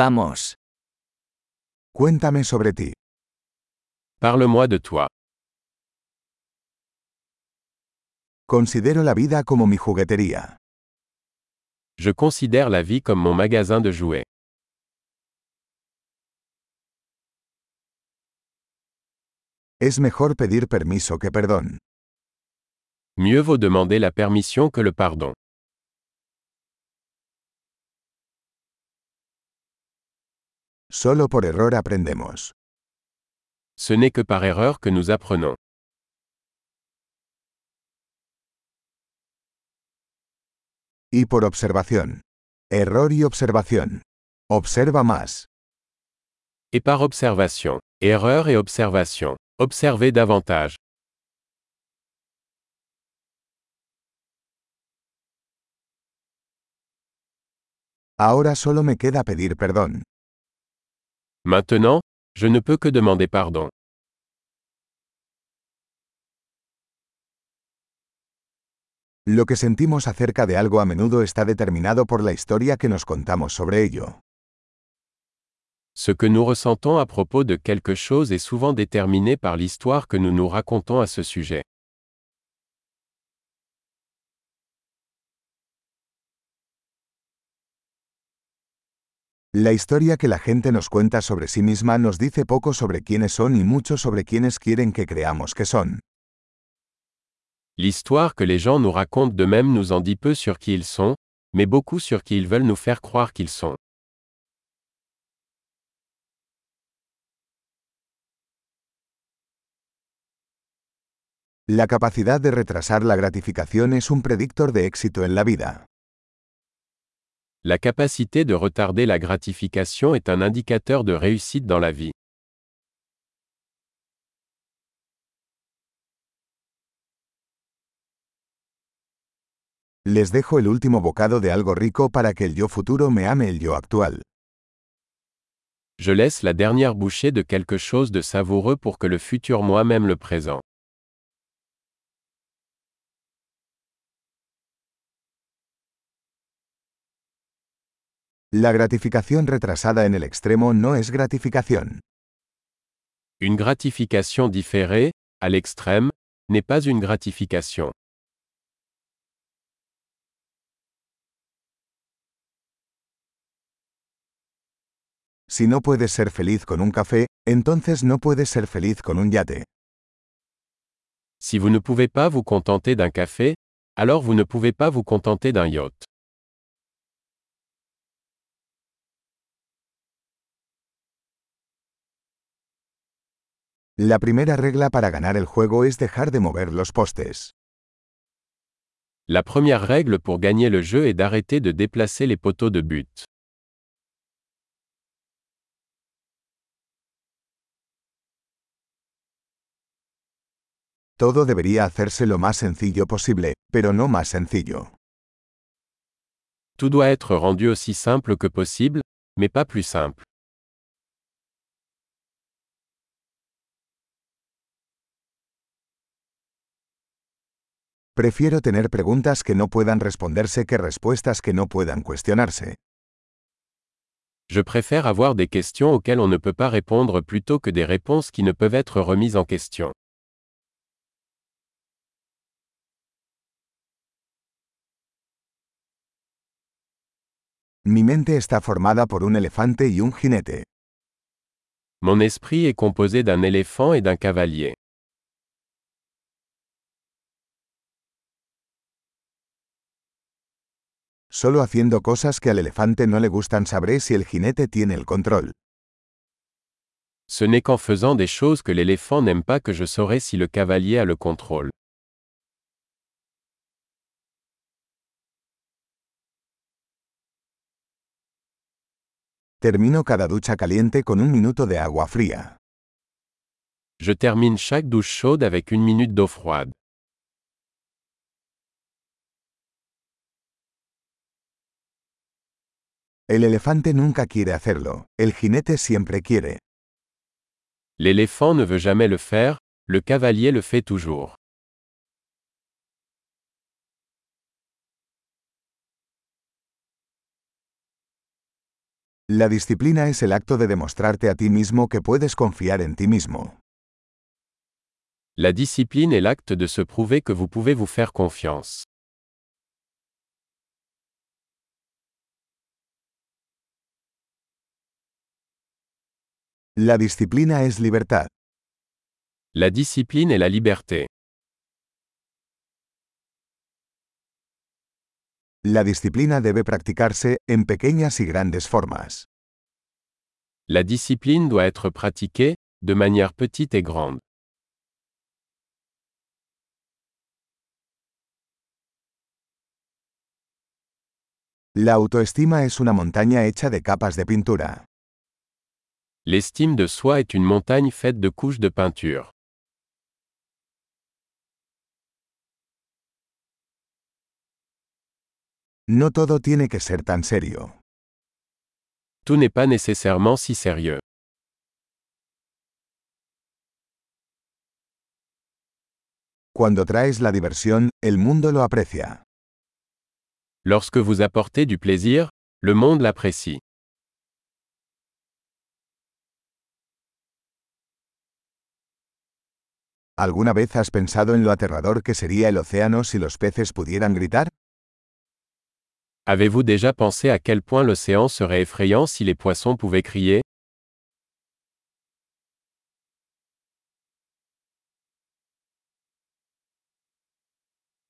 Vamos. Cuéntame sobre ti. Parle-moi de toi. Considero la vida como mi juguetería. Je considère la vie comme mon magasin de jouets. Es mejor pedir permiso que perdón. Mieux vaut demander la permission que le pardon. Solo por error aprendemos. Ce n'est que par erreur que nous apprenons. Y por observación. Error y observación. Observa más. Et par observation. Erreur et observation. Observez davantage. Ahora solo me queda pedir perdón. Maintenant, je ne peux que demander pardon. Lo que sentimos acerca de algo a menudo está determinado por la historia que nos contamos sobre ello. Ce que nous ressentons à propos de quelque chose est souvent déterminé par l'histoire que nous nous racontons à ce sujet. La historia que la gente nos cuenta sobre sí misma nos dice poco sobre quiénes son y mucho sobre quiénes quieren que creamos que son. L'histoire que les gens nous racontent d'eux-mêmes nous en dit peu sur qui ils sont, mais beaucoup sur qui ils veulent nous faire croire qu'ils sont. La capacidad de retrasar la gratificación es un predictor de éxito en la vida. La capacité de retarder la gratification est un indicateur de réussite dans la vie. Les dejo el último bocado de algo rico para que el yo futuro me ame el yo actual. Je laisse la dernière bouchée de quelque chose de savoureux pour que le futur moi-même le présent. La gratificación retrasada en el extremo no es gratificación. Une gratification différée, à l'extrême, n'est pas une gratification. Si no puedes ser feliz con un café, entonces no puedes ser feliz con un yate. Si vous ne pouvez pas vous contenter d'un café, alors vous ne pouvez pas vous contenter d'un yacht. La primera regla para ganar el juego es dejar de mover los postes. La première règle pour gagner le jeu est d'arrêter de déplacer les poteaux de but. Todo debería hacerse lo más sencillo posible, pero no más sencillo. Tout doit être rendu aussi simple que possible, mais pas plus simple. Prefiero tener preguntas que no puedan responderse que respuestas que no puedan cuestionarse. Je préfère avoir des questions auxquelles on ne peut pas répondre plutôt que des réponses qui ne peuvent être remises en question. Mi mente está formada por un elefante y un jinete. Mon esprit est composé d'un éléphant et d'un cavalier. Solo haciendo cosas que al elefante no le gustan sabré si el jinete tiene el control. Ce n'est qu'en faisant des choses que l'éléphant n'aime pas que je saurai si le cavalier a le contrôle. Termino cada ducha caliente con un minuto de agua fría. Je termine chaque douche chaude avec une minute d'eau froide. El elefante nunca quiere hacerlo, el jinete siempre quiere. L'éléphant ne veut jamais le faire, le cavalier le fait toujours. La disciplina es el acto de demostrarte a ti mismo que puedes confiar en ti mismo. La discipline est l'acte de se prouver que vous pouvez vous faire confiance. La disciplina es libertad. La discipline est la liberté. La disciplina debe practicarse, en pequeñas y grandes formas. La discipline doit être pratiquée, de manière petite et grande. La autoestima es una montaña hecha de capas de pintura. L'estime de soi est une montagne faite de couches de peinture. No todo tiene que ser tan serio. Tout n'est pas nécessairement si sérieux. Cuando traes la diversión, el mundo lo aprecia. Lorsque vous apportez du plaisir, le monde l'apprécie. ¿Alguna vez has pensado en lo aterrador que sería el océano si los peces pudieran gritar? Avez-vous déjà pensé à quel point l'océan serait effrayant si les poissons pouvaient crier